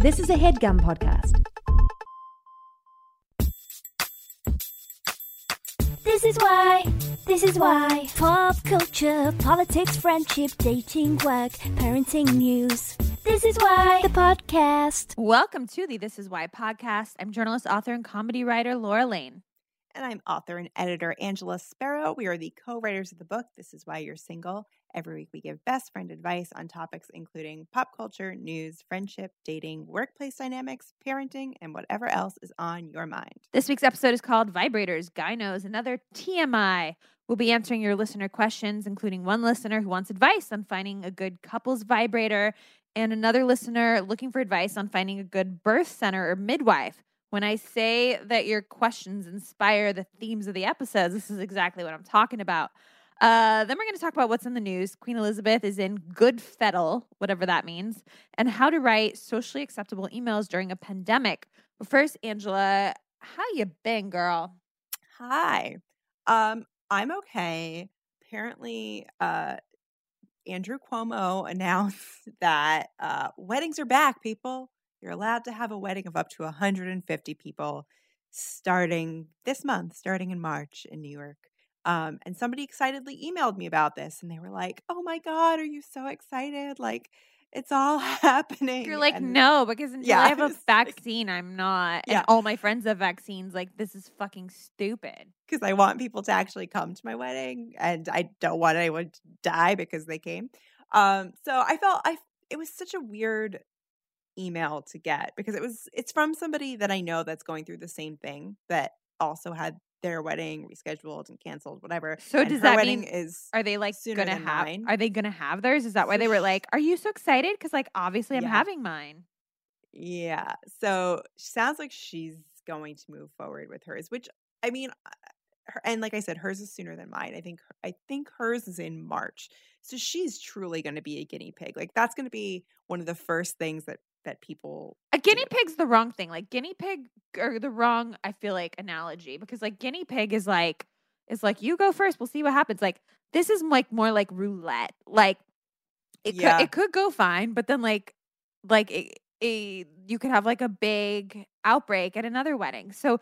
This is a headgum podcast. This is why, this is why. Pop culture, politics, friendship, dating, work, parenting news. This is why the podcast. Welcome to the This Is Why podcast. I'm journalist, author, and comedy writer Laura Lane. And I'm author and editor Angela Sparrow. We are the co writers of the book, This Is Why You're Single. Every week, we give best friend advice on topics including pop culture, news, friendship, dating, workplace dynamics, parenting, and whatever else is on your mind. This week's episode is called Vibrators, Gynos, Another TMI. We'll be answering your listener questions, including one listener who wants advice on finding a good couples vibrator, and another listener looking for advice on finding a good birth center or midwife. When I say that your questions inspire the themes of the episodes, this is exactly what I'm talking about. Uh, then we're going to talk about what's in the news. Queen Elizabeth is in good fettle, whatever that means, and how to write socially acceptable emails during a pandemic. But first, Angela, how you been, girl? Hi. Um, I'm okay. Apparently, uh, Andrew Cuomo announced that uh, weddings are back, people. You're allowed to have a wedding of up to 150 people starting this month, starting in March in New York. Um, and somebody excitedly emailed me about this and they were like, Oh my God, are you so excited? Like, it's all happening. You're like, And- no, because until Yeah, I have a was like- vaccine, I'm not. Yeah. And all my friends have vaccines. Like, this is fucking stupid. because I want people to actually come to my wedding, and I don't want anyone to die because they came. Um, so I felt I it was such a weird email to get because it was it's from somebody that I know that's going through the same thing that also had their wedding rescheduled and canceled, whatever. So And does that wedding mean- is Are they like gonna have? mine. Are they gonna have theirs? Is that why they were like, "Are you so excited?" Because like obviously I'm Yeah. having mine. Yeah. So sounds like she's going to move forward with hers, which I mean, uh, her, and like I said, hers is sooner than mine. I think I think hers is in March. So she's truly going to be a guinea pig. Like that's going to be one of the first things that that people. A guinea do. pig's the wrong thing. Like guinea pig or the wrong, I feel like analogy because like guinea pig is like is like you go first. We'll see what happens. Like this is like more like roulette. Like it Yeah. could it could go fine, but then like like it, a you could have like a big outbreak at another wedding. So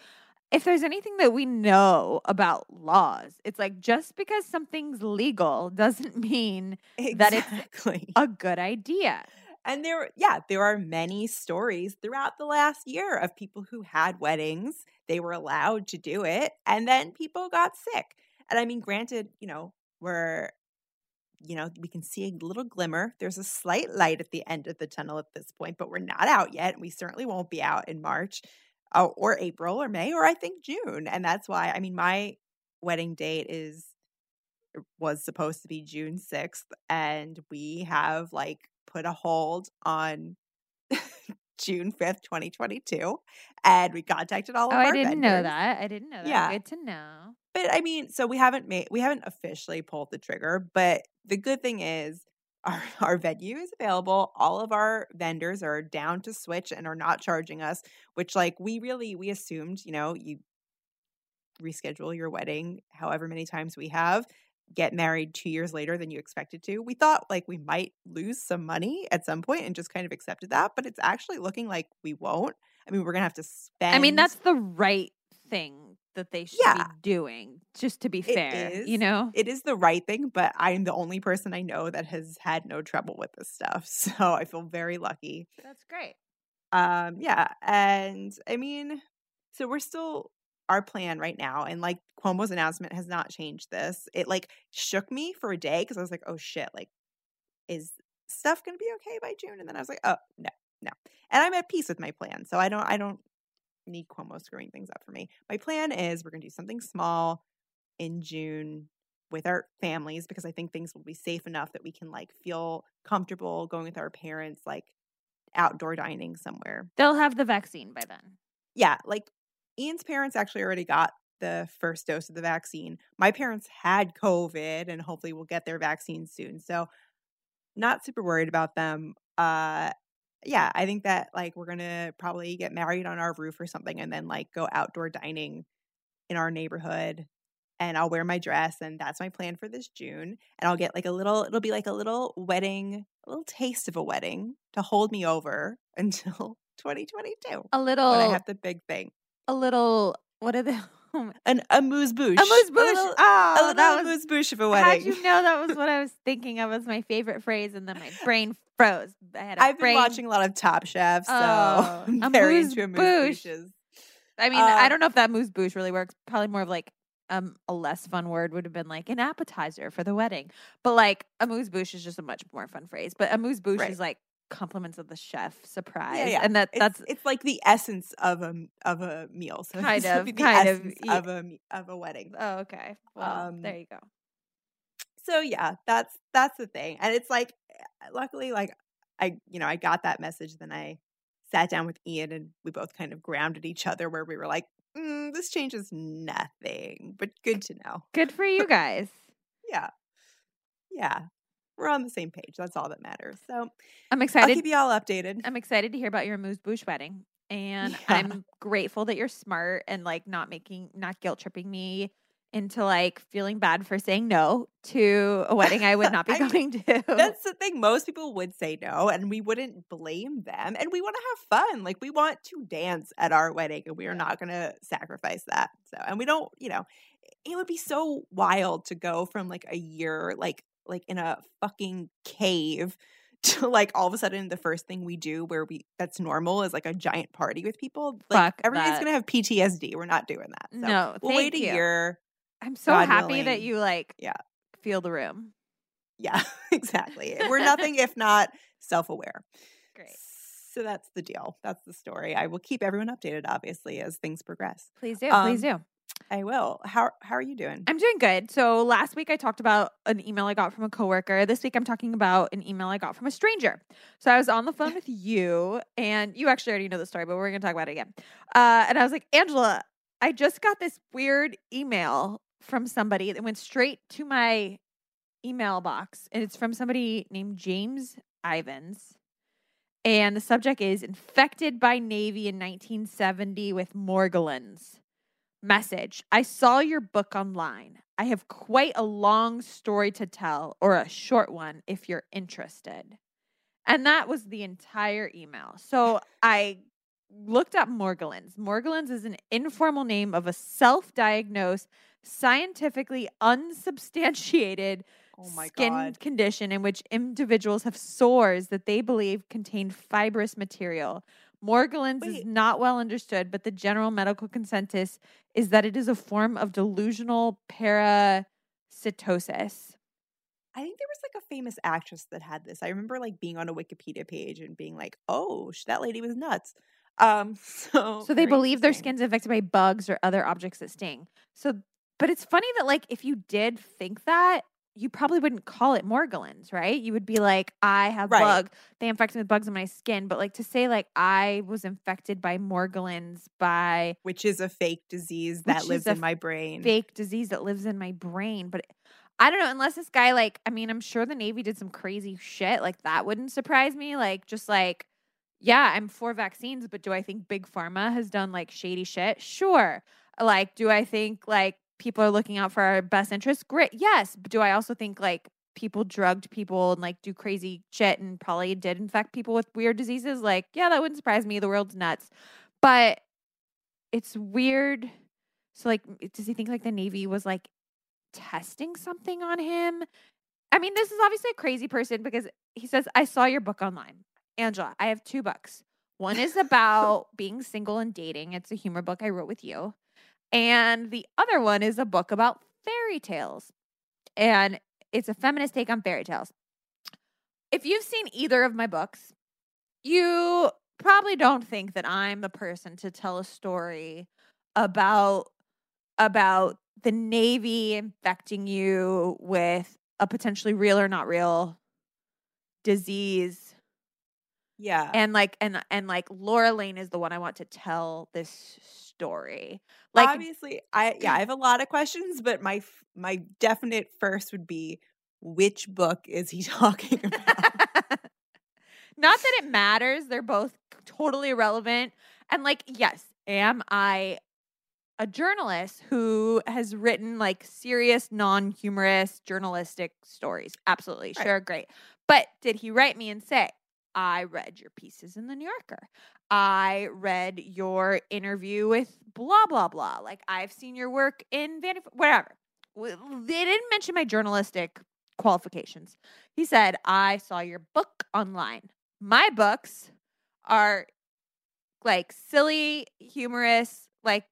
if there's anything that we know about laws, it's like just because something's legal doesn't mean That it's- a good idea. And there, yeah, there are many stories throughout the last year of people who had weddings. They were allowed to do it, and then people got sick. And I mean, granted, you know, we're, you know, we can see a little glimmer. There's a slight light at the end of the tunnel at this point, but we're not out yet. We certainly won't be out in March uh, or April or May or I think June. And that's why, I mean, my wedding date is was supposed to be June 6th and we have like put a hold on June 5th, 2022 and we contacted all oh, of Oh, our I didn't know that. I didn't know that. Yeah. Good to know. But I mean, so we haven't made we haven't officially pulled the trigger, but the good thing is our our venue is available. All of our vendors are down to switch and are not charging us, which like we really we assumed, you know, you reschedule your wedding however many times we have, get married 2 years later than you expected to. We thought like we might lose some money at some point and just kind of accepted that, but it's actually looking like we won't. I mean, we're going to have to spend I mean, that's the right thing that they should Yeah. be doing, just to be fair. is. You know? it is the right thing, but I'm the only person I know that has had no trouble with this stuff. So I feel very lucky. That's great. Um, yeah. And I mean, so we're still our plan right now. And like Cuomo's announcement has not changed this. It like shook me for a day because I was like, oh shit, like, is stuff gonna be okay by June? And then I was like, oh no, no. And I'm at peace with my plan. So I don't I don't need Cuomo screwing things up for me. My plan is we're gonna do something small in June with our families because I think things will be safe enough that we can like feel comfortable going with our parents, like outdoor dining somewhere. They'll have the vaccine by then. Yeah, like Ian's parents actually already got the first dose of the vaccine. My parents had COVID and hopefully will get their vaccine soon. So not super worried about them. Uh yeah, I think that like we're going to probably get married on our roof or something and then like go outdoor dining in our neighborhood and I'll wear my dress and that's my plan for this June and I'll get like a little it'll be like a little wedding, a little taste of a wedding to hold me over until 2022 A little, when I have the big thing. A little. What are the? An amuse bouche. Amuse A bouche. little, Oh, a little that was- amuse bouche of a How'd you know that was what I was thinking of as my favorite phrase, and then my brain froze. I had a I've been watching a lot of Top Chef, so Oh, I'm very amuse into amuse bouches. I mean, I Um, don't know if that moose bouche really works. Probably more of like um a less fun word would have been like an appetizer for the wedding. But like a moose bouche is just a much more fun phrase. But a moose bouche Right. is like compliments of the chef surprise. Yeah, yeah. And that It's, that's it's like the essence of a of a meal. So Kind of, the kind of, of a of a wedding. oh okay. Well, Um, there you go. so yeah that's that's the thing and it's like eh, luckily like i you know i got that message then i sat down with ian and we both kind of grounded each other where we were like mm, this changes nothing but good to know Good for you guys. yeah yeah we're on the same page that's all that matters so I'm excited. i'll keep you all updated I'm excited to hear about your moose bouche wedding. And Yeah. I'm grateful that you're smart and like not making not guilt tripping me into like feeling bad for saying no to a wedding I would not be going to. that's the thing most people would say no and we wouldn't blame them and we want to have fun like we want to dance at our wedding and we are not going to sacrifice that so and we don't you know it would be so wild to go from like a year like like in a fucking cave to like all of a sudden the first thing we do where we that's normal is like a giant party with people like Fuck everybody's that. gonna have ptsd we're not doing that so No, we'll wait thank a you. year I'm so God happy that you like Yeah. feel the room. yeah exactly we're nothing if not self-aware Great. So that's the deal. That's the story. I will keep everyone updated, obviously, as things progress. Please do. please Um, do. I will. How how are you doing? I'm doing good. So last week I talked about an email I got from a coworker. This week I'm talking about an email I got from a stranger. So I was on the phone with you, and you actually already know the story, but we're gonna talk about it again. Uh, and I was like, Angela, I just got this weird email from somebody that went straight to my email box, and it's from somebody named James Ivans. And the subject is infected by Navy in 1970 with Morgellons. Message I saw your book online. I have quite a long story to tell, or a short one if you're interested. And that was the entire email. So I looked up Morgellons. Morgellons is an informal name of a self diagnosed, scientifically unsubstantiated oh skin god. condition in which individuals have sores that they believe contain fibrous material. Morgellons is not well understood, but the general medical consensus is that it is a form of delusional parasitosis. I think there was like a famous actress that had this. I remember like being on a Wikipedia page and being like, "Oh, that lady was nuts." Um, so So they believe their skin's affected by bugs or other objects that sting. So, but it's funny that like if you did think that, you probably wouldn't call it Morgellons, right? You would be like, I have Right. bug. They infected me with bugs in my skin. But like to say like I was infected by Morgellons by which is a fake disease that lives in my brain. fake disease that lives in my brain. But I don't know, unless this guy like, I mean, I'm sure the Navy did some crazy shit. Like that wouldn't surprise me. Like just like, yeah, I'm for vaccines, but do I think Big Pharma has done like shady shit? Sure. Like, do I think like people are looking out for our best interests? Great. Yes. But do I also think like people drugged people and like do crazy shit and probably did infect people with weird diseases? Like, yeah, that wouldn't surprise me. The world's nuts. But it's weird. So like does he think like the Navy was like testing something on him? I mean, this is obviously a crazy person because he says, I saw your book online. Angela, I have two books. One is about being single and dating. It's a humor book I wrote with you. And the other one is a book about fairy tales. And it's a feminist take on fairy tales. If you've seen either of my books, you probably don't think that I'm the person to tell a story about about the Navy infecting you with a potentially real or not real disease yeah. and like and and like Laura Lane is the one I want to tell this story. Like obviously i yeah i have a lot of questions but my my definite first would be which book is he talking about not that it matters, they're both totally irrelevant. And like yes, am I a journalist who has written like serious non-humorous journalistic stories? Absolutely. Right. Sure, great. But did he write me and say, I read your pieces in the New Yorker. I read your interview with blah blah blah. Like I've seen your work in Vanity, whatever. They didn't mention my journalistic qualifications. He said I saw your book online. My books are like silly, humorous, like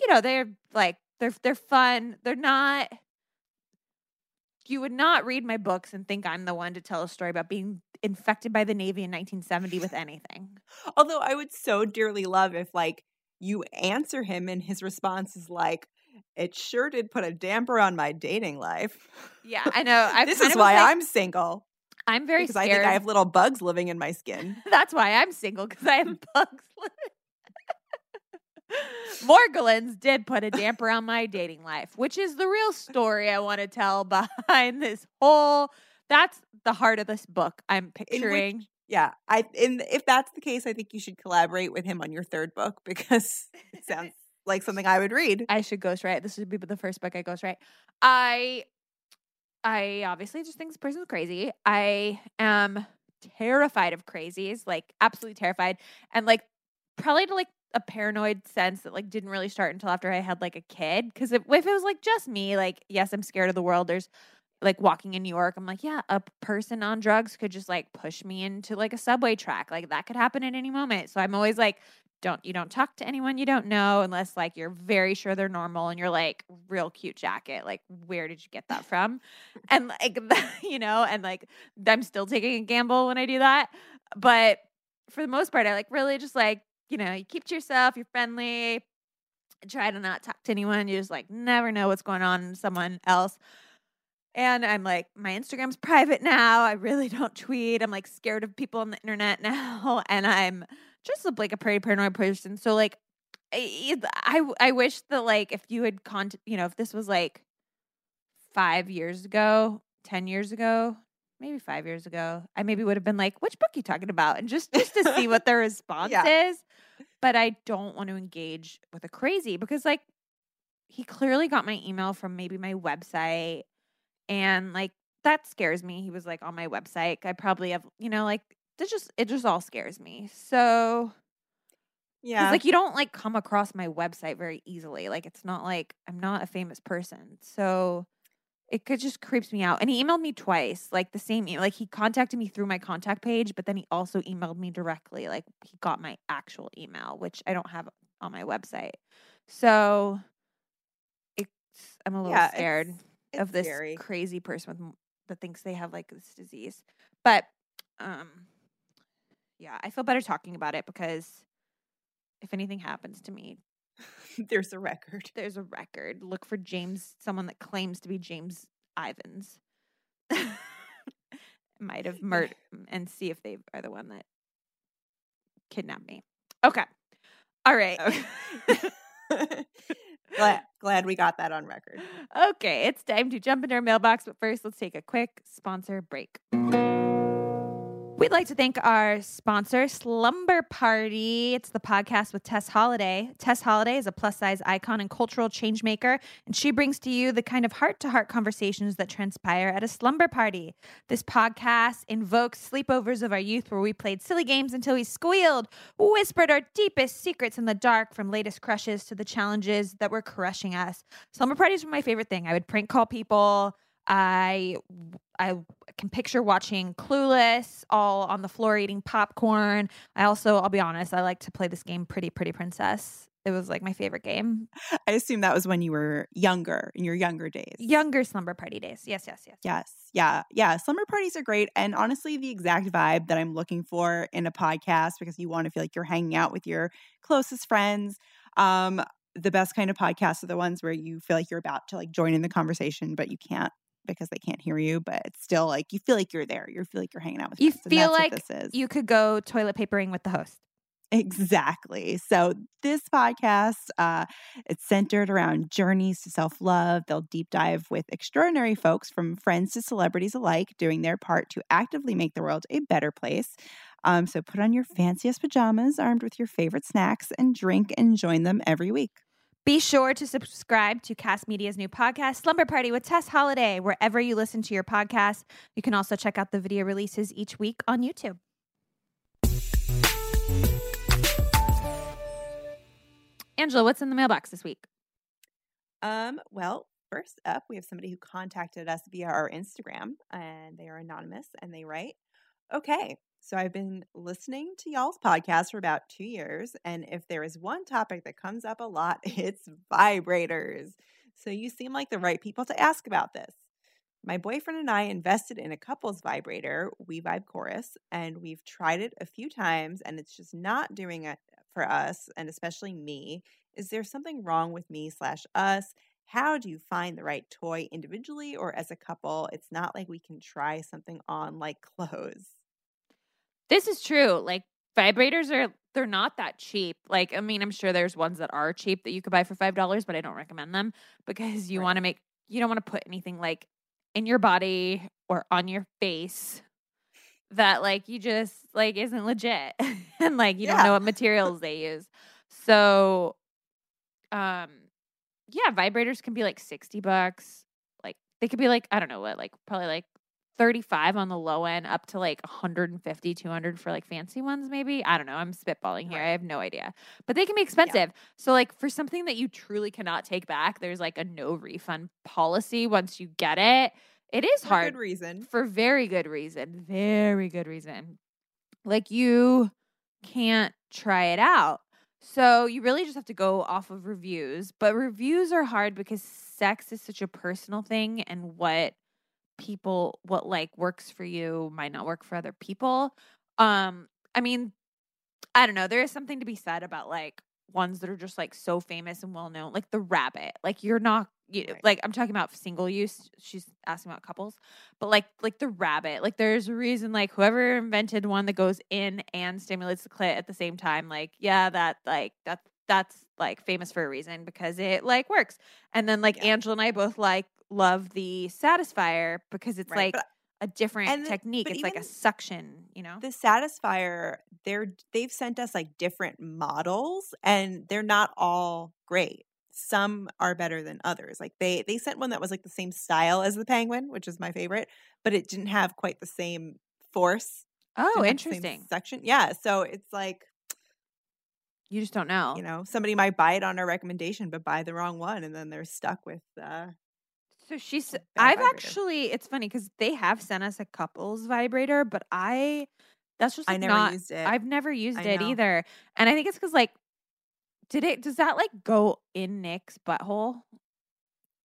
you know, they're like they're they're fun. They're not you would not read my books and think I'm the one to tell a story about being infected by the Navy in 1970 with anything. Although I would so dearly love if like you answer him and his response is like, "It sure did put a damper on my dating life." Yeah, I know. I this is why like- I'm single I'm very because scared. I think I have little bugs living in my skin. That's why I'm single because I have bugs. Morgellons did put a damper on my dating life, which is the real story I want to tell behind this whole. That's the heart of this book. I'm picturing. Yeah, I and if that's the case, I think you should collaborate with him on your third book because it sounds like something I would read. I should ghostwrite. This would be the first book I ghostwrite. I, I obviously just think this person's crazy. I am terrified of crazies, like absolutely terrified, and like probably to like a paranoid sense that like didn't really start until after I had like a kid. Because if, if it was like just me, like yes, I'm scared of the world. There's like walking in New York, I'm like, yeah, a person on drugs could just like push me into like a subway track. Like that could happen at any moment. So I'm always like, don't you don't talk to anyone you don't know unless like you're very sure they're normal and you're like real cute jacket. Like where did you get that from? and like you know, and like I'm still taking a gamble when I do that. But for the most part, I like really just like, you know, you keep to yourself, you're friendly, try to not talk to anyone. You just like never know what's going on in someone else. And I'm like, my Instagram's private now. I really don't tweet. I'm like scared of people on the internet now. And I'm just like a pretty paranoid person. So like, I, I, I wish that like if you had con, you know, if this was like five years ago, 10 years ago, maybe five years ago, I maybe would have been like, which book you talking about? And just, just to see what their response Yeah. is. But I don't want to engage with a crazy because like he clearly got my email from maybe my website and like that scares me. He was like on my website. I probably have, you know, like it just it just all scares me. So, Yeah, like you don't like come across my website very easily. Like it's not like I'm not a famous person. So it could just creeps me out. And he emailed me twice, like the same email. Like he contacted me through my contact page, but then he also emailed me directly. Like he got my actual email, which I don't have on my website. So it's I'm a little Yeah, scared it's of this scary. crazy person with that thinks they have like this disease. But um yeah, I feel better talking about it because if anything happens to me, There's a record. there's a record. Look for James, someone that claims to be James Ivans. Might have murdered and see if they are the one that kidnapped me. Okay. All right. Oh. Okay. glad, glad we got that on record. okay, it's time to jump into our mailbox, but first let's take a quick sponsor break. We'd like to thank our sponsor, Slumber Party. It's the podcast with Tess Holliday. Tess Holliday is a plus size icon and cultural change maker, and she brings to you the kind of heart to heart conversations that transpire at a slumber party. This podcast invokes sleepovers of our youth where we played silly games until we squealed, whispered our deepest secrets in the dark from latest crushes to the challenges that were crushing us. Slumber parties were my favorite thing. I would prank call people. I I can picture watching Clueless all on the floor eating popcorn. I also, I'll be honest, I like to play this game Pretty Pretty Princess. It was like my favorite game. I assume that was when you were younger, in your younger days. Younger slumber party days. Yes, yes, yes. Yes. Yeah. Yeah. Slumber parties are great. And honestly, the exact vibe that I'm looking for in a podcast because you want to feel like you're hanging out with your closest friends. Um, the best kind of podcasts are the ones where you feel like you're about to like join in the conversation, but you can't because they can't hear you. But it's still like you feel like you're there. You feel like you're hanging out with You friends, feel that's like what this is. You could go toilet papering with the host. Exactly. So this podcast, uh, it's centered around journeys to self-love. They'll deep dive with extraordinary folks from friends to celebrities alike, doing their part to actively make the world a better place. Um, so put on your fanciest pajamas, armed with your favorite snacks, and drink and join them every week. Be sure to subscribe to Cast Media's new podcast, Slumber Party with Tess Holliday, wherever you listen to your podcast. You can also check out the video releases each week on YouTube. Angela, what's in the mailbox this week? Um, well, first up, we have somebody who contacted us via our Instagram and they are anonymous and they write, "Okay, so I've been listening to y'all's podcast for about two years, and if there is one topic that comes up a lot, it's vibrators. So you seem like the right people to ask about this. My boyfriend and I invested in a couple's vibrator, We Vibe Chorus, and we've tried it a few times and it's just not doing it for us and especially me. Is there something wrong with me slash us? How do you find the right toy individually or as a couple? It's not like we can try something on like clothes. This is true. Like vibrators are they're not that cheap. Like I mean, I'm sure there's ones that are cheap that you could buy for five dollars, but I don't recommend them because you Right. want to make you don't want to put anything like in your body or on your face that like you just like isn't legit and like you don't know what materials they use. So um yeah, vibrators can be like 60 bucks. Like they could be like I don't know what, like probably like 35 on the low end up to like 150 200 for like fancy ones maybe? I don't know. I'm spitballing here. I have no idea. But they can be expensive. So like for something that you truly cannot take back there's like a no refund policy once you get it. It is For hard. good reason. for very good reason. Very good reason. Like you can't try it out. So you really just have to go off of reviews. But reviews are hard because sex is such a personal thing and what people what like works for you might not work for other people um i mean i don't know there is something to be said about like ones that are just like so famous and well known like the rabbit like you're not you, Right. like i'm talking about single use she's asking about couples but like like the rabbit like there's a reason like whoever invented one that goes in and stimulates the clit at the same time like yeah that like that that's like famous for a reason because it like works and then like Yeah. angela and i both like love the satisfier because it's Right, like a different the- technique it's like a suction you know the Satisfier, they're they've sent us like different models and they're not all great. Some are better than others. Like they they sent one that was like the same style as the penguin, which is my favorite, but it didn't have quite the same force. oh didn't have the same interesting Section. Yeah. So it's like, you just don't know you know, somebody might buy it on our recommendation, but buy the wrong one and then they're stuck with uh So she's. I've vibrator. actually. It's funny because they have sent us a couples vibrator, but I. That's just I never not, used it. I've never used I it know. either, and I think it's because like, did it? Does that like go in Nick's butthole?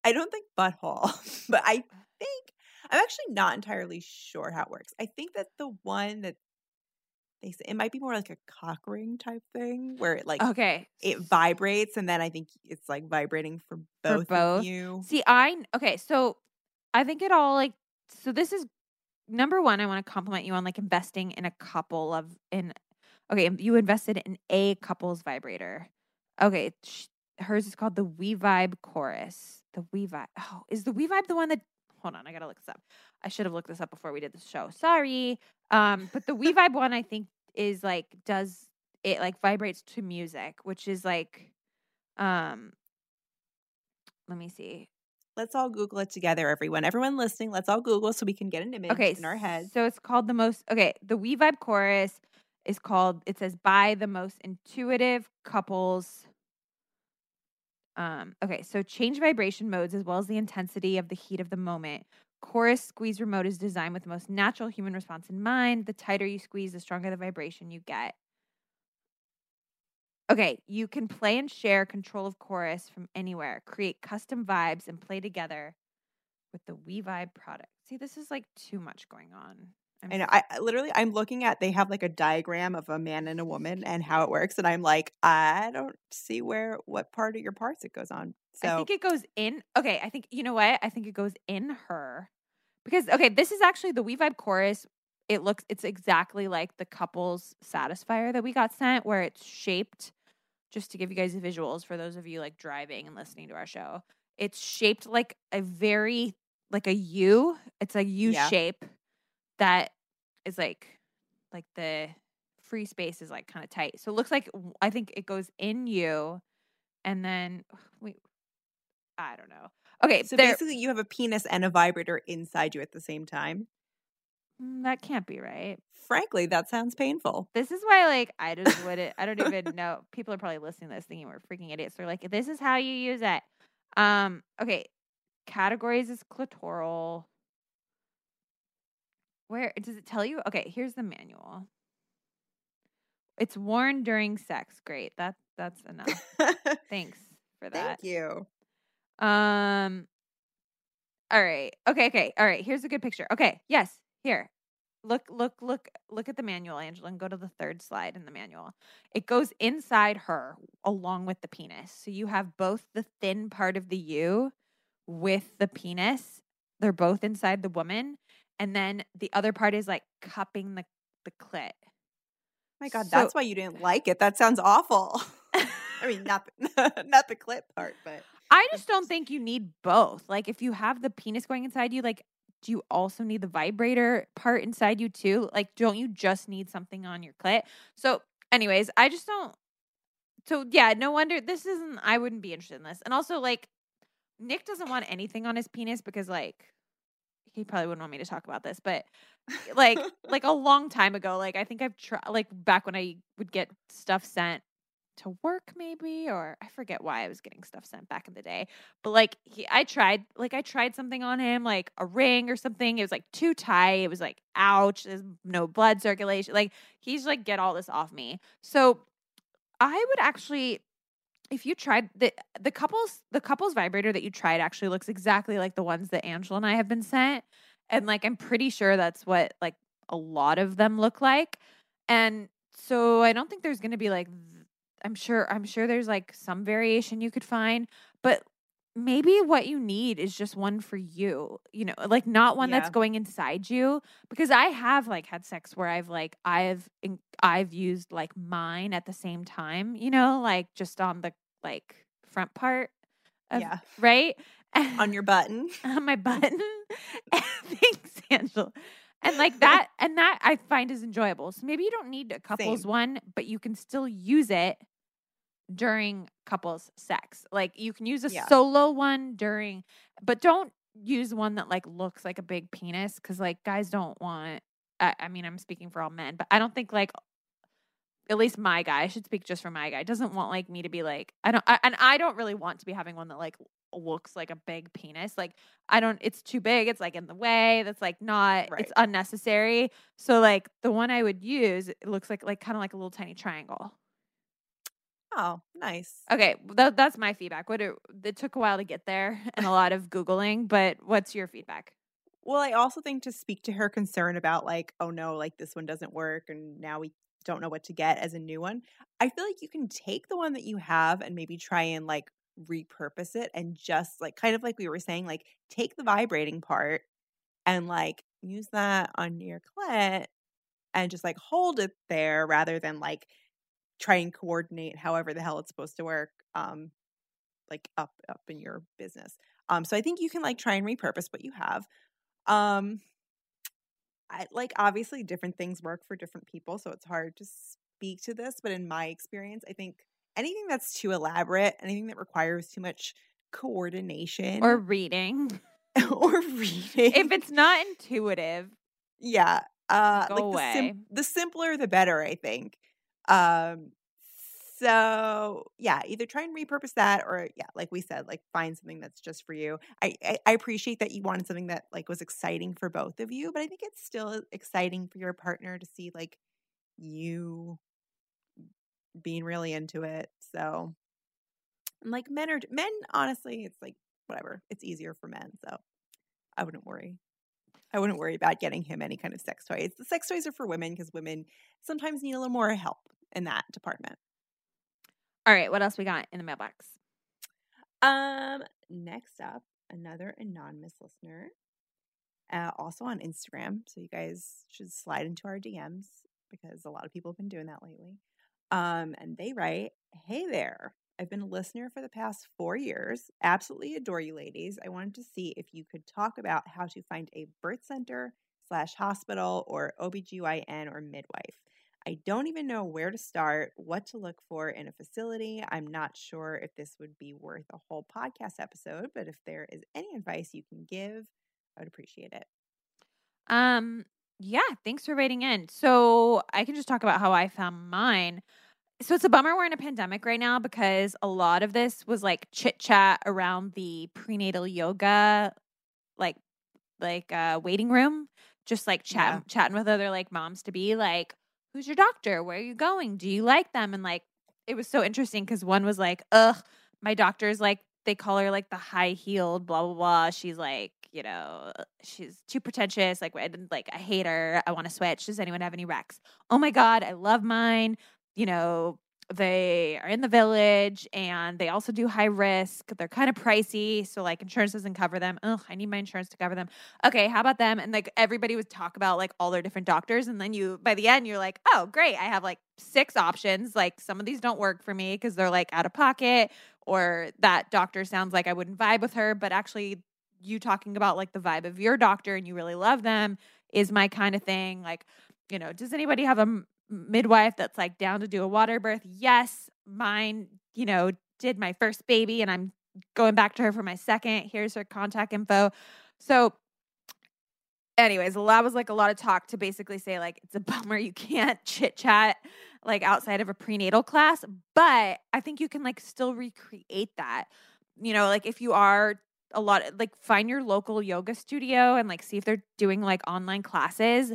I don't think butthole, but I uh. think I'm actually not entirely sure how it works. I think that the one that they say it might be more like a cock ring type thing where it like Okay. it vibrates and then I think it's like vibrating for For both, both? of you. See, I okay. So I think it all like. So this is number one. I want to compliment you on like investing in a couple of in. Okay, you invested in a couple's vibrator. Okay, sh- hers is called the We Vibe Chorus. The We Vibe. Oh, is the We Vibe the one that? Hold on, I gotta look this up. I should have looked this up before we did the show. Sorry. Um, but the We Vibe one, I think, is like does it like vibrates to music, which is like, um, let me see. Let's all Google it together, everyone. Everyone listening, let's all Google so we can get an image Okay, in our heads. So it's called the most. Okay, the We Vibe chorus is called. It says by the most intuitive couples. Um. Okay, so change vibration modes as well as the intensity of the heat of the moment. Chorus squeeze remote is designed with the most natural human response in mind. The tighter you squeeze, the stronger the vibration you get. Okay, you can play and share control of chorus from anywhere, create custom vibes, and play together with the We Vibe product. See, this is like too much going on. I'm. I I literally, I'm looking at. They have like a diagram of a man and a woman and how it works, and I'm like, I don't see where what part of your parts it goes on. So I think it goes in. Okay, I think you know what? I think it goes in her because okay, this is actually the We Vibe chorus. It looks it's exactly like the couples satisfier that we got sent, where it's shaped. Just to give you guys the visuals for those of you like driving and listening to our show, it's shaped like a very like a U. It's a U Yeah. shape that is like like the free space is like kind of tight. So it looks like I think it goes in you, and then wait, I don't know. Okay, so there, basically, you have a penis and a vibrator inside you at the same time. Mm, That can't be right. Frankly, that sounds painful. This is why, like, I just wouldn't. I don't even know. People are probably listening to this thinking we're freaking idiots. They're like, "This is how you use it." Um. Okay. Categories is clitoral. Where does it tell you? Okay. Here's the manual. It's worn during sex. Great. That that's enough. Thanks for that. Thank you. Um. All right. Okay. Okay. All right. Here's a good picture. Okay. Yes. Here. Look. Look. Look. Look at the manual, Angela, and go to the third slide in the manual. It goes inside her along with the penis. So you have both the thin part of the U with the penis. They're both inside the woman, and then the other part is like cupping the the clit. my God, So- that's why you didn't like it. That sounds awful. I mean, not the, not the clip part, but I just don't think you need both. Like if you have the penis going inside you, like do you also need the vibrator part inside you too? Like don't you just need something on your clit? So anyways, I just don't so yeah, no wonder this isn't I wouldn't be interested in this. And also like Nick doesn't want anything on his penis because like he probably wouldn't want me to talk about this, but like like a long time ago, like I think I've tried like back when I would get stuff sent to work maybe or I forget why I was getting stuff sent back in the day. But like he I tried like I tried something on him like a ring or something. It was like too tight. It was like ouch, there's no blood circulation. Like he's like get all this off me. So I would actually if you tried the the couples the couples vibrator that you tried actually looks exactly like the ones that Angela and I have been sent. And like I'm pretty sure that's what like a lot of them look like. And so I don't think there's going to be like I'm sure I'm sure there's like some variation you could find, but maybe what you need is just one for you. You know, like not one that's going inside you because I have like had sex where I've like I've I've used like mine at the same time, you know, like just on the like front part of, yeah, right? on your button. on my button. Thanks, Angela. And like that, and that I find is enjoyable. So maybe you don't need a couples Same. one, but you can still use it during couples sex. Like you can use a Yeah. solo one during, but don't use one that like looks like a big penis because like guys don't want. I, I mean, I'm speaking for all men, but I don't think like at least my guy. I should speak just for my guy. Doesn't want like me to be like I don't, I, and I don't really want to be having one that like looks like a big penis. Like I don't. It's too big. It's like in the way. That's like not. Right. It's unnecessary. So like the one I would use, it looks like like kind of like a little tiny triangle. Oh, nice. Okay, that, that's my feedback. What it, it took a while to get there and a lot of googling, but what's your feedback? Well, I also think to speak to her concern about like, oh no, like this one doesn't work and now we don't know what to get as a new one. I feel like you can take the one that you have and maybe try and like repurpose it and just like kind of like we were saying, like take the vibrating part and like use that on your clit and just like hold it there rather than like try and coordinate however the hell it's supposed to work um like up up in your business. Um so I think you can like try and repurpose what you have. Um I like obviously different things work for different people, so it's hard to speak to this, but in my experience, I think anything that's too elaborate, anything that requires too much coordination Or reading? or reading. if it's not intuitive, yeah, uh Go like away. The, sim- the simpler the better, I think. Um so yeah, either try and repurpose that or yeah, like we said, like find something that's just for you. I, I I appreciate that you wanted something that like was exciting for both of you, but I think it's still exciting for your partner to see like you being really into it. So and, like men are men honestly, it's like whatever. It's easier for men, so I wouldn't worry. I wouldn't worry about getting him any kind of sex toys. The sex toys are for women because women sometimes need a little more help in that department. all right. What else we got in the mailbox? Um, next up, another anonymous listener, uh, also on Instagram. So you guys should slide into our DMs because a lot of people have been doing that lately. Um, and they write, "Hey there." I've been a listener for the past four years. Absolutely adore you ladies. I wanted to see if you could talk about how to find a birth center slash hospital or OBGYN or midwife. I don't even know where to start, what to look for in a facility. I'm not sure if this would be worth a whole podcast episode, but if there is any advice you can give, I would appreciate it. Um, Yeah, thanks for writing in. So I can just talk about how I found mine. So it's a bummer we're in a pandemic right now because a lot of this was like chit chat around the prenatal yoga, like like uh waiting room, just like chatting Yeah. chatting with other like moms to be like, who's your doctor? Where are you going? Do you like them? And like it was so interesting because one was like, ugh, my doctor's like they call her like the high heeled, blah blah blah. She's like, you know, she's too pretentious. Like I didn't like I hate her. I want to switch. Does anyone have any recs? Oh my god, I love mine. You know, they are in the village and they also do high risk. They're kind of pricey, so like insurance doesn't cover them. Ugh, I need my insurance to cover them. Okay, how about them? And like everybody would talk about like all their different doctors, and then you by the end you're like, oh great, I have like six options. Like some of these don't work for me because they're like out of pocket, or that doctor sounds like I wouldn't vibe with her, but actually you talking about like the vibe of your doctor and you really love them is my kind of thing. Like, you know, does anybody have a midwife that's like down to do a water birth? Yes, mine, you know, did my first baby and I'm going back to her for my second. Here's her contact info. So, anyways, that was like a lot of talk to basically say, like, it's a bummer you can't chit chat like outside of a prenatal class, but I think you can like still recreate that. You know, like if you are a lot like find your local yoga studio and like see if they're doing like online classes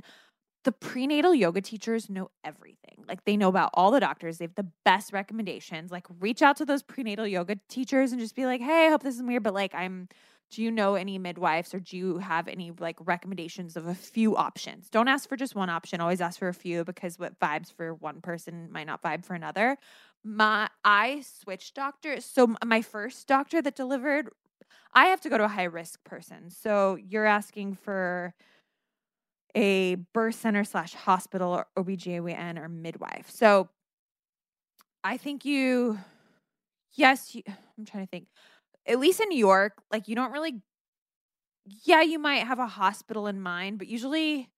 the prenatal yoga teachers know everything. Like they know about all the doctors. They have the best recommendations. Like reach out to those prenatal yoga teachers and just be like, "Hey, I hope this is weird, but like I'm do you know any midwives or do you have any like recommendations of a few options? Don't ask for just one option. Always ask for a few because what vibes for one person might not vibe for another. My I switched doctors. So my first doctor that delivered, I have to go to a high risk person. So you're asking for a birth center slash hospital or OBGYN or midwife. So I think you, yes, you, I'm trying to think. At least in New York, like you don't really, yeah, you might have a hospital in mind, but usually,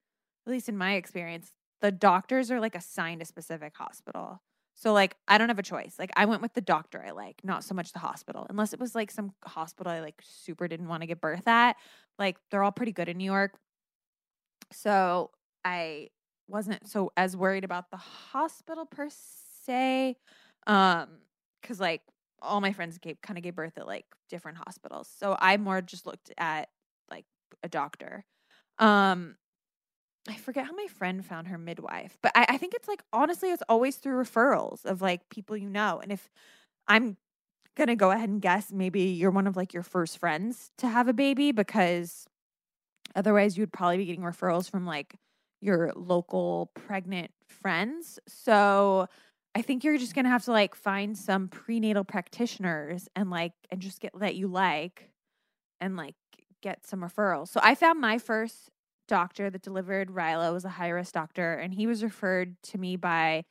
at least in my experience, the doctors are like assigned a specific hospital. So like I don't have a choice. Like I went with the doctor I like, not so much the hospital. Unless it was like some hospital I like super didn't want to give birth at. Like they're all pretty good in New York. So I wasn't so as worried about the hospital per se. Um, because like all my friends gave kind of gave birth at like different hospitals. So I more just looked at like a doctor. Um I forget how my friend found her midwife, but I, I think it's like honestly, it's always through referrals of like people you know. And if I'm gonna go ahead and guess, maybe you're one of like your first friends to have a baby because otherwise you'd probably be getting referrals from like your local pregnant friends. So I think you're just gonna have to like find some prenatal practitioners and like and just get that you like and like get some referrals. So I found my first doctor that delivered Rilo was a high risk doctor, and he was referred to me by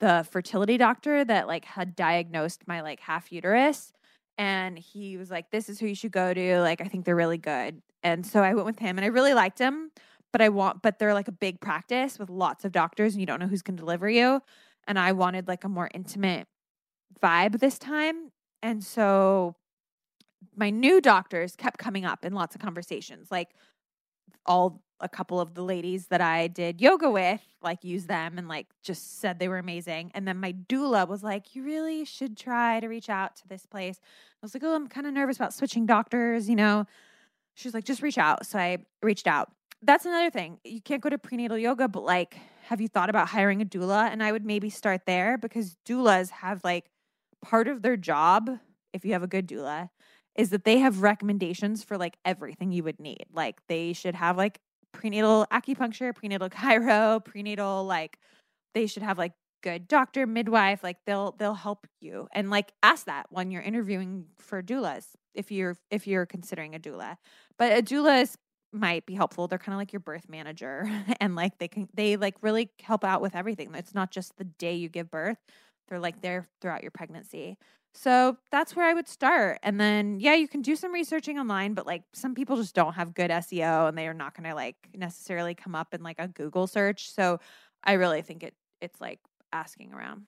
the fertility doctor that like had diagnosed my like half uterus. And he was like, This is who you should go to. Like, I think they're really good. And so I went with him and I really liked him. But I want, but they're like a big practice with lots of doctors and you don't know who's going to deliver you. And I wanted like a more intimate vibe this time. And so my new doctors kept coming up in lots of conversations. Like all a couple of the ladies that I did yoga with, like used them and like just said they were amazing. And then my doula was like, You really should try to reach out to this place. I was like, Oh, I'm kind of nervous about switching doctors, you know. She's like, just reach out. So I reached out. That's another thing. You can't go to prenatal yoga, but like, have you thought about hiring a doula? And I would maybe start there because doulas have like part of their job, if you have a good doula, is that they have recommendations for like everything you would need. Like they should have like prenatal acupuncture, prenatal chiro, prenatal like they should have like good doctor, midwife, like they'll they'll help you. And like ask that when you're interviewing for doulas if you're if you're considering a doula. But a doula is might be helpful. They're kind of like your birth manager and like they can they like really help out with everything. It's not just the day you give birth. They're like there throughout your pregnancy. So that's where I would start. And then yeah, you can do some researching online, but like some people just don't have good SEO and they are not going to like necessarily come up in like a Google search. So I really think it it's like asking around.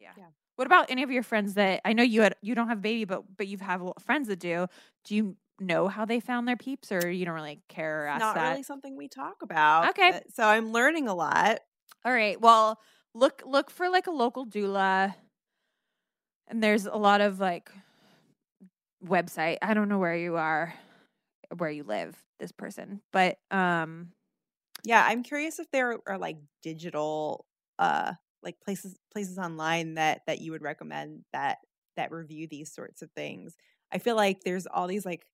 Yeah. Yeah. What about any of your friends that I know you had you don't have a baby but but you've have a lot of friends that do. Do you know how they found their peeps, or you don't really care or ask Not that? really something we talk about. Okay. So I'm learning a lot. All right. Well, look look for like a local doula. And there's a lot of like website. I don't know where you are, where you live, this person. But um Yeah, I'm curious if there are like digital uh like places places online that that you would recommend that that review these sorts of things. I feel like there's all these like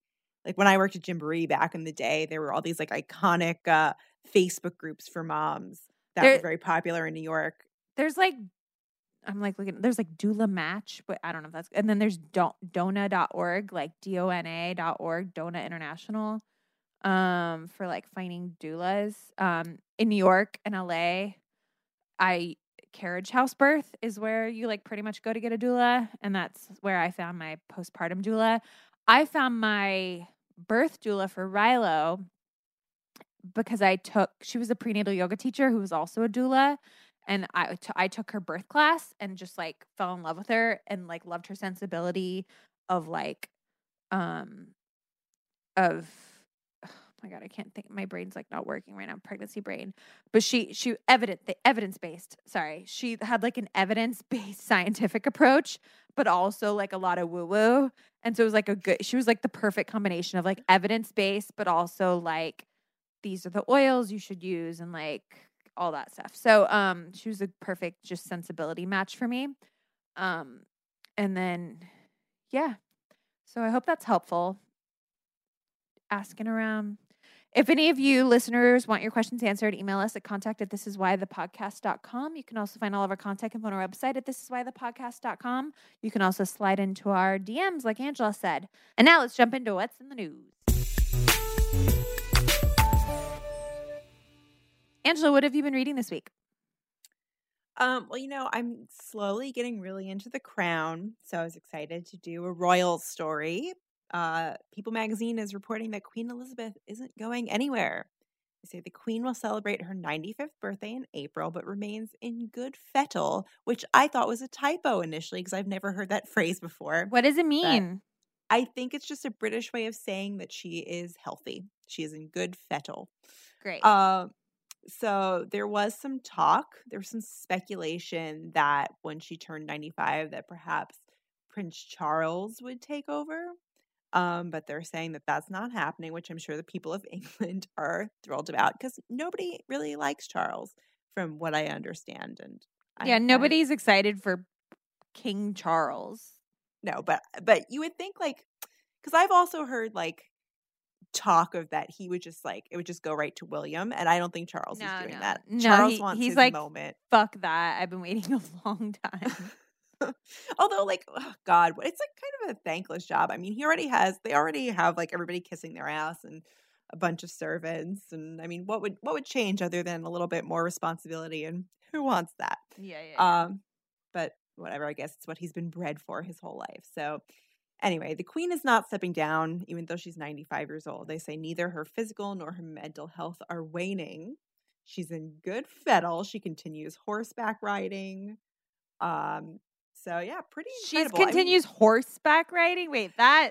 like when I worked at Gymboree back in the day, there were all these like iconic uh Facebook groups for moms that There- were very popular in New York. there's like I'm like looking there's like doula match, but I don't know if that's and then there's don- dona.org, like D O N A dot org, Dona International, um, for like finding doulas. Um in New York and LA, I carriage house birth is where you like pretty much go to get a doula, and that's where I found my postpartum doula. I found my birth doula for Rilo because I took she was a prenatal yoga teacher who was also a doula and I t- I took her birth class and just like fell in love with her and like loved her sensibility of like um of my god I can't think my brain's like not working right now pregnancy brain but she she evident the evidence based sorry she had like an evidence based scientific approach but also like a lot of woo woo and so it was like a good she was like the perfect combination of like evidence based but also like these are the oils you should use and like all that stuff. So um she was a perfect just sensibility match for me. Um and then yeah. So I hope that's helpful. Asking around. If any of you listeners want your questions answered, email us at contact at this is why the podcast.com. You can also find all of our contact info on our website at this is why the podcast.com. You can also slide into our DMs, like Angela said. And now let's jump into what's in the news. Angela, what have you been reading this week? Um, well, you know, I'm slowly getting really into the crown, so I was excited to do a royal story. Uh, People magazine is reporting that Queen Elizabeth isn't going anywhere. They say the Queen will celebrate her 95th birthday in April, but remains in good fettle, which I thought was a typo initially because I've never heard that phrase before. What does it mean? I think it's just a British way of saying that she is healthy. She is in good fettle. Great. Um, so there was some talk, there was some speculation that when she turned 95 that perhaps Prince Charles would take over. Um, but they're saying that that's not happening, which I'm sure the people of England are thrilled about because nobody really likes Charles, from what I understand. And I- yeah, I- nobody's excited for King Charles. no, but but you would think like because I've also heard like talk of that he would just like it would just go right to William, and I don't think Charles No, is doing no. that. No, Charles he- wants he's his like- moment. Fuck that. I've been waiting a long time. Although, like, oh God, it's like kind of a thankless job. I mean, he already has. They already have like everybody kissing their ass and a bunch of servants. And I mean, what would what would change other than a little bit more responsibility? And who wants that? yeah, yeah. Um, but whatever. I guess it's what he's been bred for his whole life. So. Anyway, the queen is not stepping down, even though she's 95 years old. They say neither her physical nor her mental health are waning. She's in good fettle. She continues horseback riding. Um, so yeah, pretty she incredible. I mean, continues horseback riding. Wait, that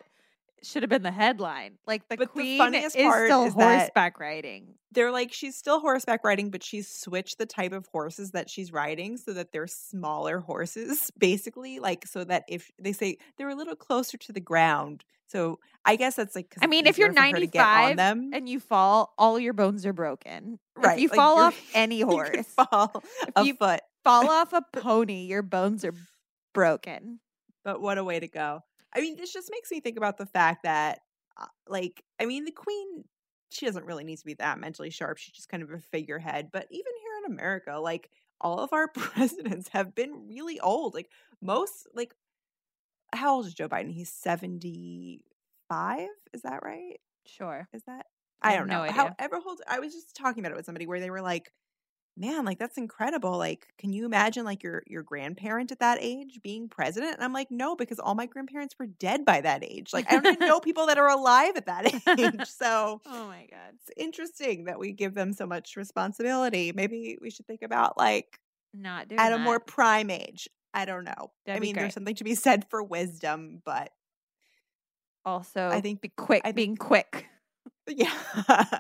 should have been the headline. Like the But the queen is part still is horseback riding. they're like she's still horseback riding, but she's switched the type of horses that she's riding so that they're smaller horses, basically. Like so that if they say they're a little closer to the ground, so I guess that's like. I mean, if you're easier for her to get on 95 them, And you fall, all your bones are broken. right? If you like, fall off any horse, fall a you- foot. fall off a pony, your bones are broken. But what a way to go! I mean, this just makes me think about the fact that, uh, like, I mean, the queen, she doesn't really need to be that mentally sharp. She's just kind of a figurehead. But even here in America, like, all of our presidents have been really old. Like, most, like, how old is Joe Biden? He's 75. Is that right? Sure. Is that? I I don't no know. idea. However old, I was just talking about it with somebody where they were like, man, like that's incredible. Like, can you imagine like your your grandparent at that age being president? And I'm like, no, because all my grandparents were dead by that age. Like, I don't even know people that are alive at that age. So Oh my god. it's interesting that we give them so much responsibility. Maybe we should think about like Not doing at a more prime age. I don't know. That'd I mean, there's something to be said for wisdom, but also I think- be quick, I think- being quick. Yeah.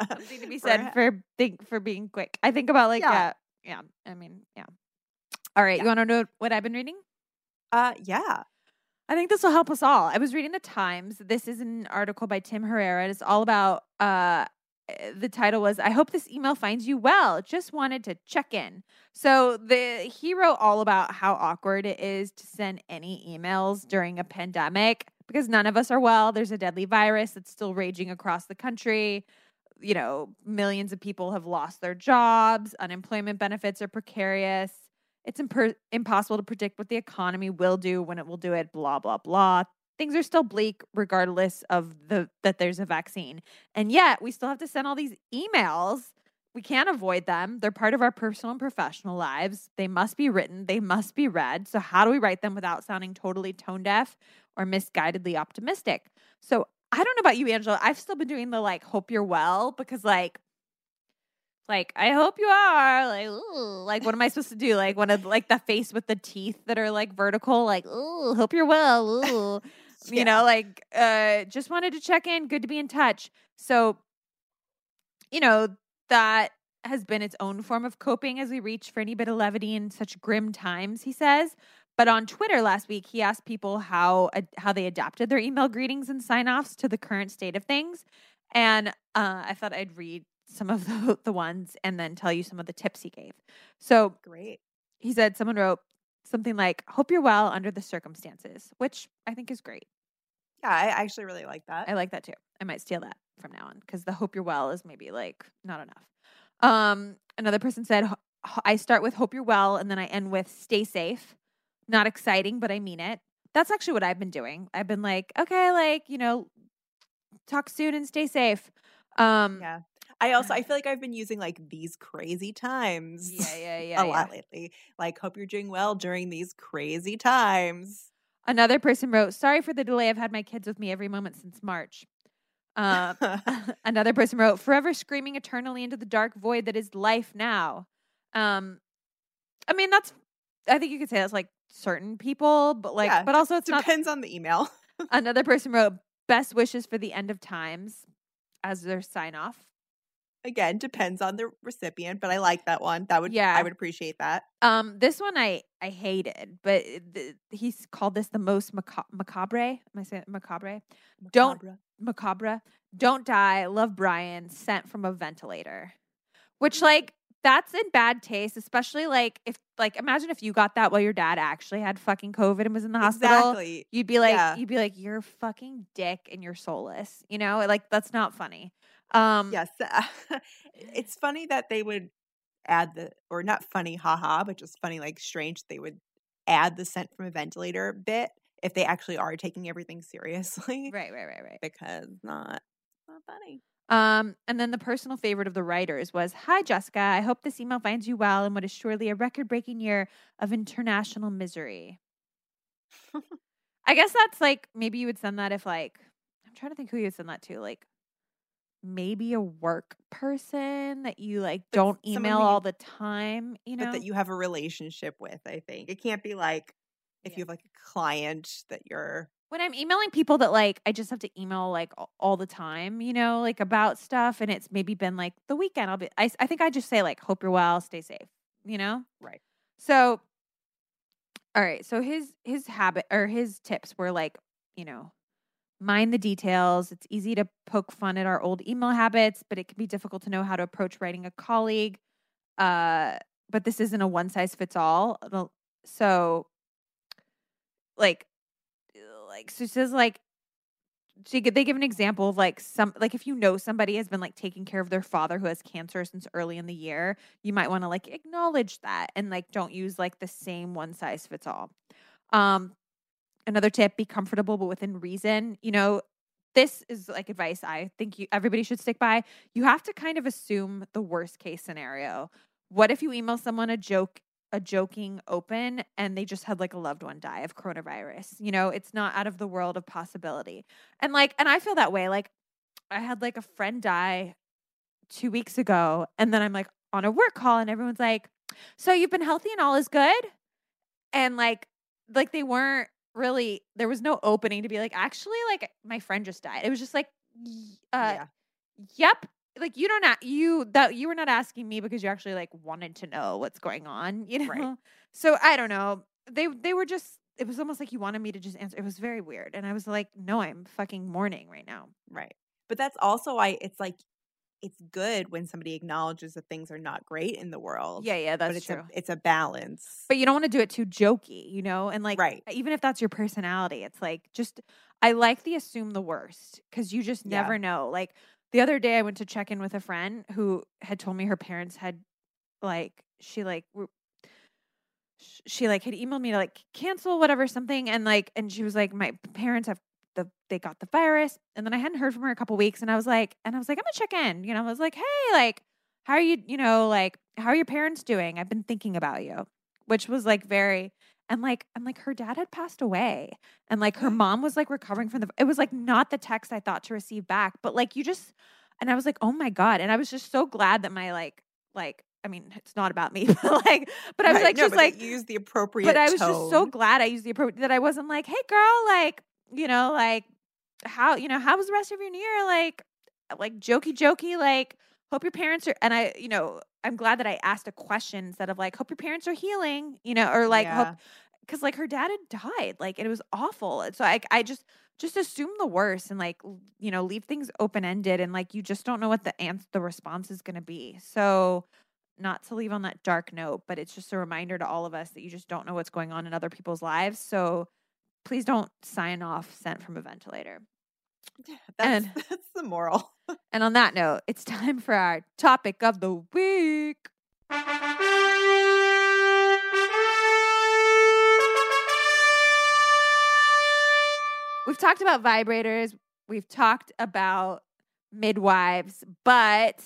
Something to be said ha- for think for being quick. I think about like yeah, Yeah. yeah. I mean, yeah. All right, Yeah. you want to know what I've been reading? Uh yeah. I think this will help us all. I was reading the Times. This is an article by Tim Herrera. It's all about uh eh, the title was I hope this email finds you well. Just wanted to check in. So the he wrote all about how awkward it is to send any emails during a pandemic because none of us are well. There's a deadly virus that's still raging across the country. You know, millions of people have lost their jobs, unemployment benefits are precarious. It's imper- impossible to predict what the economy will do when it will do it blah blah blah. Things are still bleak regardless of the that there's a vaccine. And yet we still have to send all these emails. We can't avoid them. They're part of our personal and professional lives. They must be written. They must be read. So how do we write them without sounding totally tone deaf or misguidedly optimistic. So i don't know about you angela i've still been doing the like hope you're well because like like I hope you are like ooh, like what am I supposed to do? Like one of like the face with the teeth that are like vertical like ooh hope you're well ooh you know like uh just wanted to check in good to be in touch. So you know that has been its own form of coping as we reach for any bit of levity in such grim times he says but on Twitter last week he asked people how uh, how they adapted their email greetings and sign-offs to the current state of things and uh, I thought I'd read some of the, the ones and then tell you some of the tips he gave. So Great. he said someone wrote something like, Hope you're well under the circumstances, which I think is great. Yeah, I actually really like that. I like that too. I might steal that from now on because the hope you're well is maybe like not enough. Um, another person said, "Ho- ho- I start with hope you're well and then I end with stay safe. Not exciting, but I mean it. That's actually what I've been doing. I've been like, okay, like, you know, talk soon and stay safe. Um, yeah. I also I feel like I've been using like these crazy times. yeah, yeah, yeah. a yeah. lot lately. Like, hope you're doing well during these crazy times. Another person wrote, Sorry for the delay. I've had my kids with me every moment since March. Um, another person wrote, Forever screaming eternally into the dark void that is life now. Um, I mean, that's, I think you could say that's like certain people, but like, Yeah, but also not. Depends on the email. Another person wrote, Best wishes for the end of times as their sign off. Again, depends on the recipient, but I like that one. That would Yeah. I would appreciate that. Um, this one I I hated, but it- the, he's called this the most maca- macabre. Am I saying it macabre? Don't- Macabre. macabre. Don't die. Love Brian. Sent from a ventilator. Which like that's in bad taste, especially like if like imagine if you got that while your dad actually had fucking COVID and was in the hospital. Exactly. You'd be like, Yeah. you'd be like, you're fucking dick and you're soulless. You know, like that's not funny. Um, Yes. it's funny that they would add the or not funny, haha, but just funny, like strange they would add the sent from a ventilator bit if they actually are taking everything seriously. Right, right, right, right. Because not not funny. Um, and then the personal favorite of the writers was Hi, Jessica. I hope this email finds you well in what is surely a record breaking year of international misery. I guess that's like maybe you would send that if, like, I'm trying to think who you would send that to. Like, maybe a work person that you like But don't email you- all the time, you know? But that you have a relationship with, I think. It can't be like if Yeah. you have like a client that you're when I'm emailing people that like I just have to email like all the time, you know, like about stuff, and it's maybe been like the weekend. I'll be. I, I think I just say like, hope you're well, stay safe, you know. Right. So, all right. So his his habit or his tips were like, you know, mind the details. It's easy to poke fun at our old email habits, but it can be difficult to know how to approach writing a colleague. Uh, but this isn't a one size fits all. So, like, like so she says like she they give an example of like some like if you know somebody has been like taking care of their father who has cancer since early in the year you might want to like acknowledge that and like don't use like the same one size fits all. Um another tip be comfortable but within reason. You know this is like advice i think you everybody should stick by. You have to kind of assume the worst case scenario. What if you email someone a joke a joking open and they just had like a loved one die of coronavirus you know it's not out of the world of possibility and like and i feel that way like i had like a friend die two weeks ago and then i'm like on a work call and everyone's like so you've been healthy and all is good and like like they weren't really there was no opening to be like actually like my friend just died. It was just like uh yeah. yep. Like you don't a- you that you were not asking me because you actually like wanted to know what's going on, you know. Right. So I don't know. They they were just it was almost like you wanted me to just answer. It was very weird. And I was like, "No, I'm fucking mourning right now." Right. But that's also why it's like it's good when somebody acknowledges that things are not great in the world. Yeah, yeah, but that's it's true. a it's a balance. but you don't want to do it too jokey, you know? And like Right. even if that's your personality, it's like just I like the assume the worst cuz you just Yeah. never know. Like the other day I went to check in with a friend who had told me her parents had like she like she like had emailed me to like cancel whatever something and like and she was like my parents have the they got the virus and then I hadn't heard from her a couple weeks and I was like and I was like I'm gonna check in you know I was like hey like how are you you know like how are your parents doing? I've been thinking about you which was like very and like I'm like her dad had passed away and like her mom was like recovering from the it was like not the text I thought to receive back but like you just and I was like oh my god and I was just so glad that my like like I mean it's not about me but like but I was like just like use the appropriate. but I was just so glad I used the appropriate that I wasn't like, hey girl, like, you know, like how, you know, how was the rest of your year? Like, like jokey jokey, like, hope your parents are and I, you know, I'm glad that I asked a question instead of like, hope your parents are healing, you know, or like hope because like her dad had died, like it was awful. And So I I just just assume the worst and like you know leave things open ended and like you just don't know what the ans- the response is going to be. So not to leave on that dark note, but it's just a reminder to all of us that you just don't know what's going on in other people's lives. So please don't sign off sent from a ventilator. That's, and- that's the moral. And on that note, it's time for our topic of the week. We've talked about vibrators, we've talked about midwives, but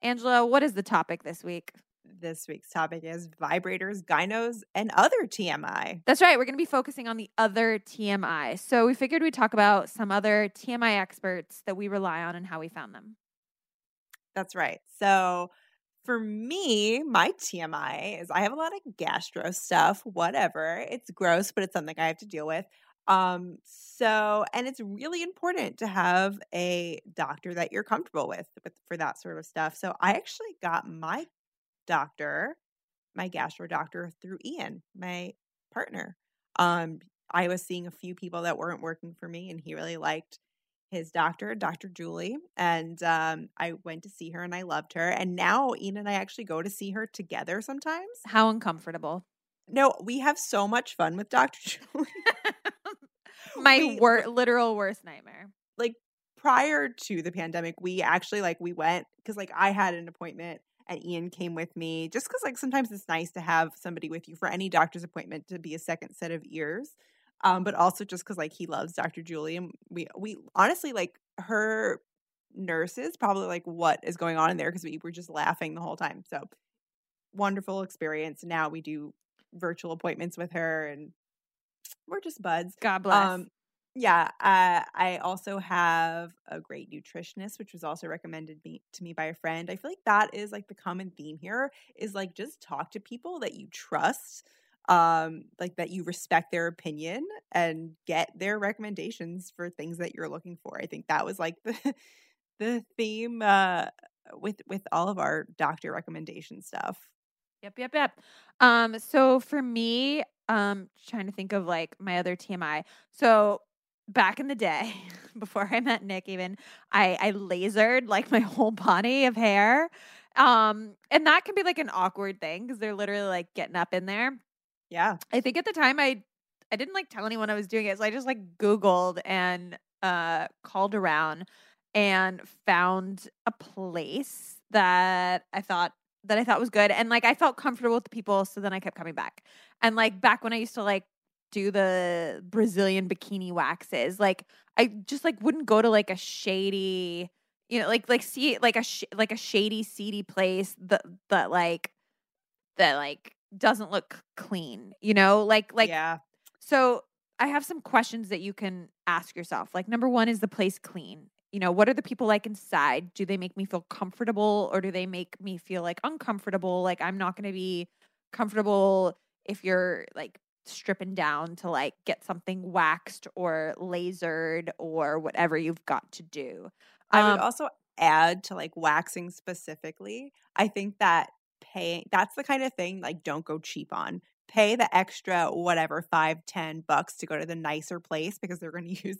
Angela, what is the topic this week? This week's topic is vibrators, gynos, and other TMI. That's right. We're going to be focusing on the other TMI. So we figured we'd talk about some other TMI experts that we rely on and how we found them. That's right. So for me, my TMI is I have a lot of gastro stuff, whatever. It's gross, but it's something I have to deal with. Um, so and it's really important to have a doctor that you're comfortable with, with for that sort of stuff. So I actually got my doctor, my gastro doctor through Ian, my partner. Um, I was seeing a few people that weren't working for me, and he really liked his doctor, Dr. Julie. And um, I went to see her and I loved her. And now Ian and I actually go to see her together sometimes. How uncomfortable. No, we have so much fun with Dr. Julie. My We- wor- literal worst nightmare. like prior to the pandemic, we actually like we went because like I had an appointment and Ian came with me just because like sometimes it's nice to have somebody with you for any doctor's appointment to be a second set of ears. Um, but also just because like he loves Dr. Julie and we we honestly like her nurses probably like what is going on in there because we were just laughing the whole time. So wonderful experience. Now we do virtual appointments with her and we're just buds. God bless. Um, yeah, uh, I also have a great nutritionist, which was also recommended me to me by a friend. I feel like that is like the common theme here is like just talk to people that you trust, um, like that you respect their opinion and get their recommendations for things that you're looking for. I think that was like the the theme uh, with with all of our doctor recommendation stuff. Yep, yep, yep. Um, so for me, um, trying to think of like my other TMI. So back in the day, before I met Nick, even I I lasered like my whole body of hair. Um, and that can be like an awkward thing because they're literally like getting up in there. Yeah, I think at the time I I didn't like tell anyone I was doing it, so I just like Googled and uh called around and found a place that I thought that I thought was good and like I felt comfortable with the people, so then I kept coming back. And like back when I used to like do the Brazilian bikini waxes, like I just like wouldn't go to like a shady, you know, like like see like a sh- like a shady seedy place that that like that like doesn't look clean, you know? Like like yeah, so I have some questions that you can ask yourself. Like number 1 is the place clean? You know, what are the people like inside? Do they make me feel comfortable or do they make me feel like uncomfortable? Like I'm not going to be comfortable if you're like stripping down to like get something waxed or lasered or whatever you've got to do. I would Um, also add to like waxing specifically. I think that paying that's the kind of thing like don't go cheap on. Pay the extra whatever five, ten bucks to go to the nicer place because they're going to use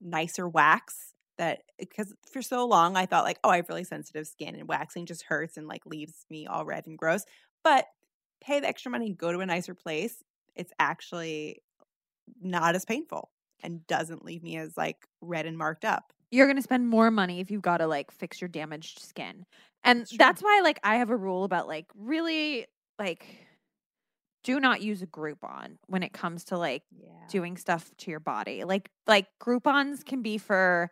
nicer wax. That because for so long I thought like oh I have really sensitive skin and waxing just hurts and like leaves me all red and gross. But pay the extra money, go to a nicer place. It's actually not as painful and doesn't leave me as like red and marked up. you're going to spend more money if you've got to like fix your damaged skin. And true. that's why like I have a rule about like really like do not use a Groupon when it comes to like Yeah. doing stuff to your body. Like like Groupons can be for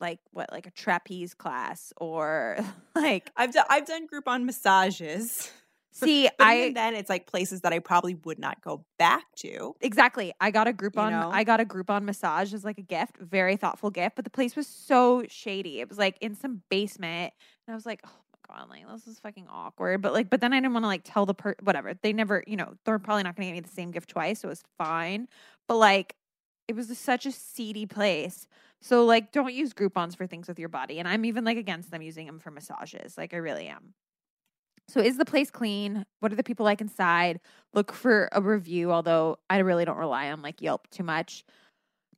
like what like a trapeze class or like I've done I've done Groupon massages. See I even then it's like places that I probably would not go back to. Exactly. I got a Groupon. know? I got a Groupon massage as like a gift, very thoughtful gift. But the place was so shady. It was like in some basement, and I was like, oh my god, like this is fucking awkward. But like, but then I didn't want to like tell the per whatever. They never, you know, they're probably not going to get me the same gift twice, so it was fine. But like, it was such a seedy place. So like, don't use Groupons for things with your body. And I'm even like against them using them for massages. Like, I really am. So is the place clean? What are the people like inside? Look for a review, although I really don't rely on like Yelp too much.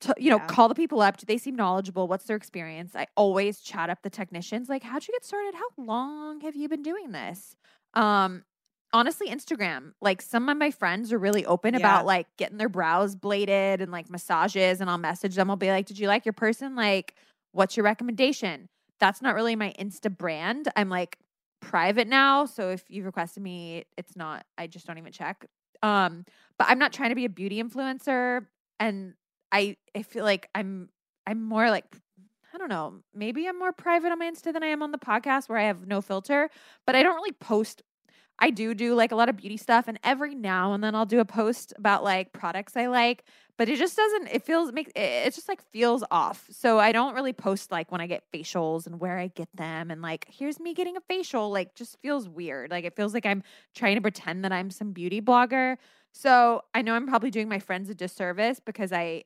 To, you know, Yeah. call the people up. Do they seem knowledgeable? What's their experience? I always chat up the technicians. Like, how'd you get started? How long have you been doing this? Um, honestly, Instagram. Like, some of my friends are really open Yeah. about like getting their brows bladed and like massages, and I'll message them. I'll be like, "Did you like your person? Like, what's your recommendation?" That's not really my Insta brand. I'm like private now, so if you've requested me, it's not. I just don't even check. Um, but I'm not trying to be a beauty influencer, and I I feel like I'm I'm more like I don't know, maybe I'm more private on my Insta than I am on the podcast where I have no filter, but I don't really post. I do do like a lot of beauty stuff, and every now and then I'll do a post about like products I like, but it just doesn't. It feels make it it just like feels off. So I don't really post like when I get facials and where I get them, and like here's me getting a facial. Like just feels weird. Like it feels like I'm trying to pretend that I'm some beauty blogger. So I know I'm probably doing my friends a disservice because I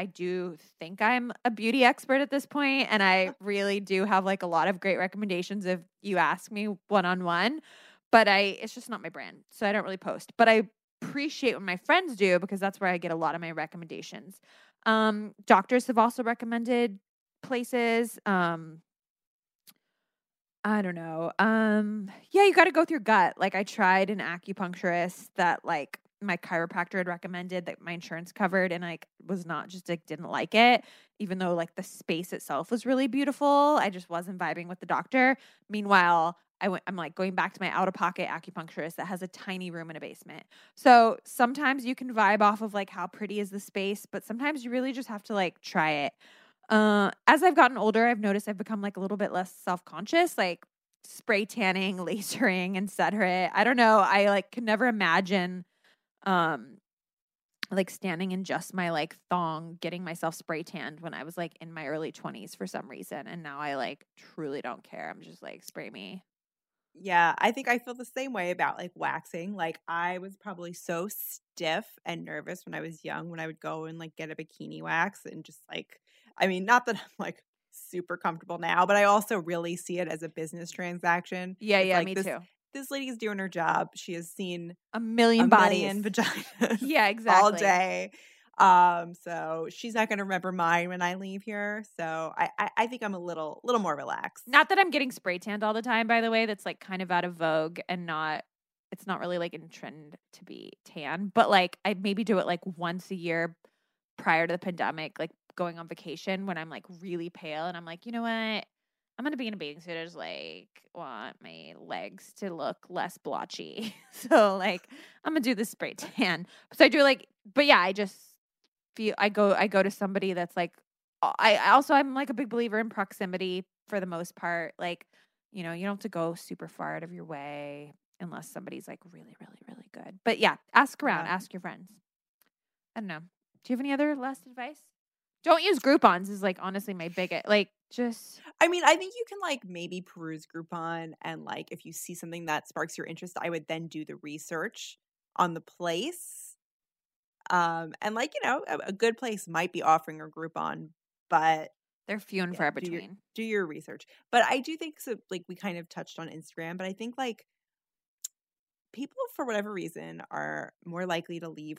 I do think I'm a beauty expert at this point and I really do have like a lot of great recommendations if you ask me one on one. But I it's just not my brand. So I don't really post. But I appreciate what my friends do because that's where I get a lot of my recommendations. Um doctors have also recommended places um I don't know. Um, yeah, you got to go with your gut. Like I tried an acupuncturist that like my chiropractor had recommended that my insurance covered, and I was not just like didn't like it, even though like the space itself was really beautiful. I just wasn't vibing with the doctor. Meanwhile, I went. I'm like going back to my out of pocket acupuncturist that has a tiny room in a basement. So sometimes you can vibe off of like how pretty is the space, but sometimes you really just have to like try it. Uh, as I've gotten older, I've noticed I've become like a little bit less self conscious, like spray tanning, lasering, etc. I don't know. I like can never imagine, um, like standing in just my like thong, getting myself spray tanned when I was like in my early twenties for some reason, and now I like truly don't care. I'm just like spray me. Yeah, I think I feel the same way about like waxing. Like I was probably so stiff and nervous when I was young when I would go and like get a bikini wax and just like I mean, not that I'm like super comfortable now, but I also really see it as a business transaction. Yeah, It's yeah, like me this, too. This lady is doing her job. She has seen A million a bodies. million vaginas yeah, exactly. all day. Um, so she's not gonna remember mine when I leave here. So I, I, I think I'm a little little more relaxed. Not that I'm getting spray tanned all the time, by the way. That's like kind of out of vogue and not it's not really like in trend to be tan. But like I maybe do it like once a year prior to the pandemic, like going on vacation when I'm like really pale and I'm like, you know what? I'm gonna be in a bathing suit. I just like want my legs to look less blotchy. so like I'm gonna do the spray tan. So I do like but yeah, I just feel I go I go to somebody that's like I, I also I'm like a big believer in proximity for the most part. Like, you know, you don't have to go super far out of your way unless somebody's like really, really, really good. But yeah, ask around, Yeah. ask your friends. I don't know. Do you have any other last advice? Don't use Groupons is like honestly my biggest like just I mean, I think you can like maybe peruse Groupon and like if you see something that sparks your interest, I would then do the research on the place Um, and like, you know, a, a good place might be offering a Groupon, but They're few and yeah, far do your- between. do your research. But I do think so like we kind of touched on Instagram, but I think like people for whatever reason are more likely to leave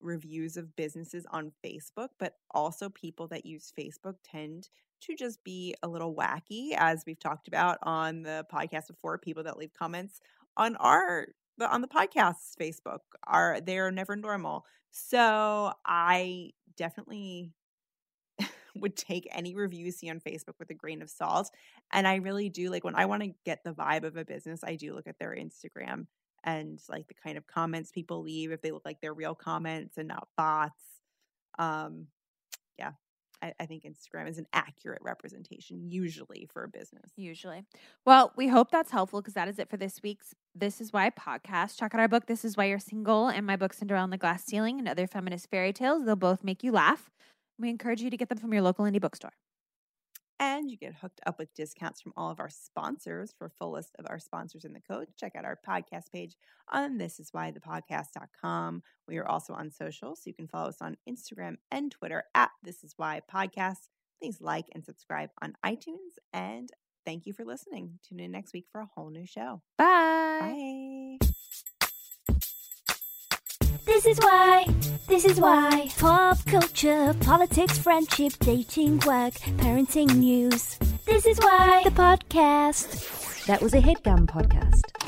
reviews of businesses on Facebook, but also people that use Facebook tend to just be a little wacky as we've talked about on the podcast before, people that leave comments on our the on the podcast's Facebook are they're never normal. So I definitely would take any review you see on Facebook with a grain of salt. And I really do like when I want to get the vibe of a business, I do look at their Instagram and like the kind of comments people leave if they look like they're real comments and not bots. Um, yeah, I, I think Instagram is an accurate representation usually for a business. Usually. Well, we hope that's helpful because that is it for this week's This Is Why podcast. Check out our book, This Is Why You're Single, and my book, Cinderella and the Glass Ceiling, and other feminist fairy tales. They'll both make you laugh. We encourage you to get them from your local indie bookstore. And you get hooked up with discounts from all of our sponsors. For full list of our sponsors and the code, check out our podcast page on thisiswhythepodcast.com. We are also on social, so you can follow us on Instagram and Twitter at This Is Why Podcast. Please like and subscribe on iTunes. And thank you for listening. Tune in next week for a whole new show. Bye. Bye. This is why, this is why. Pop culture, politics, friendship, dating, work, parenting news. This is why the podcast. That was a headgum podcast.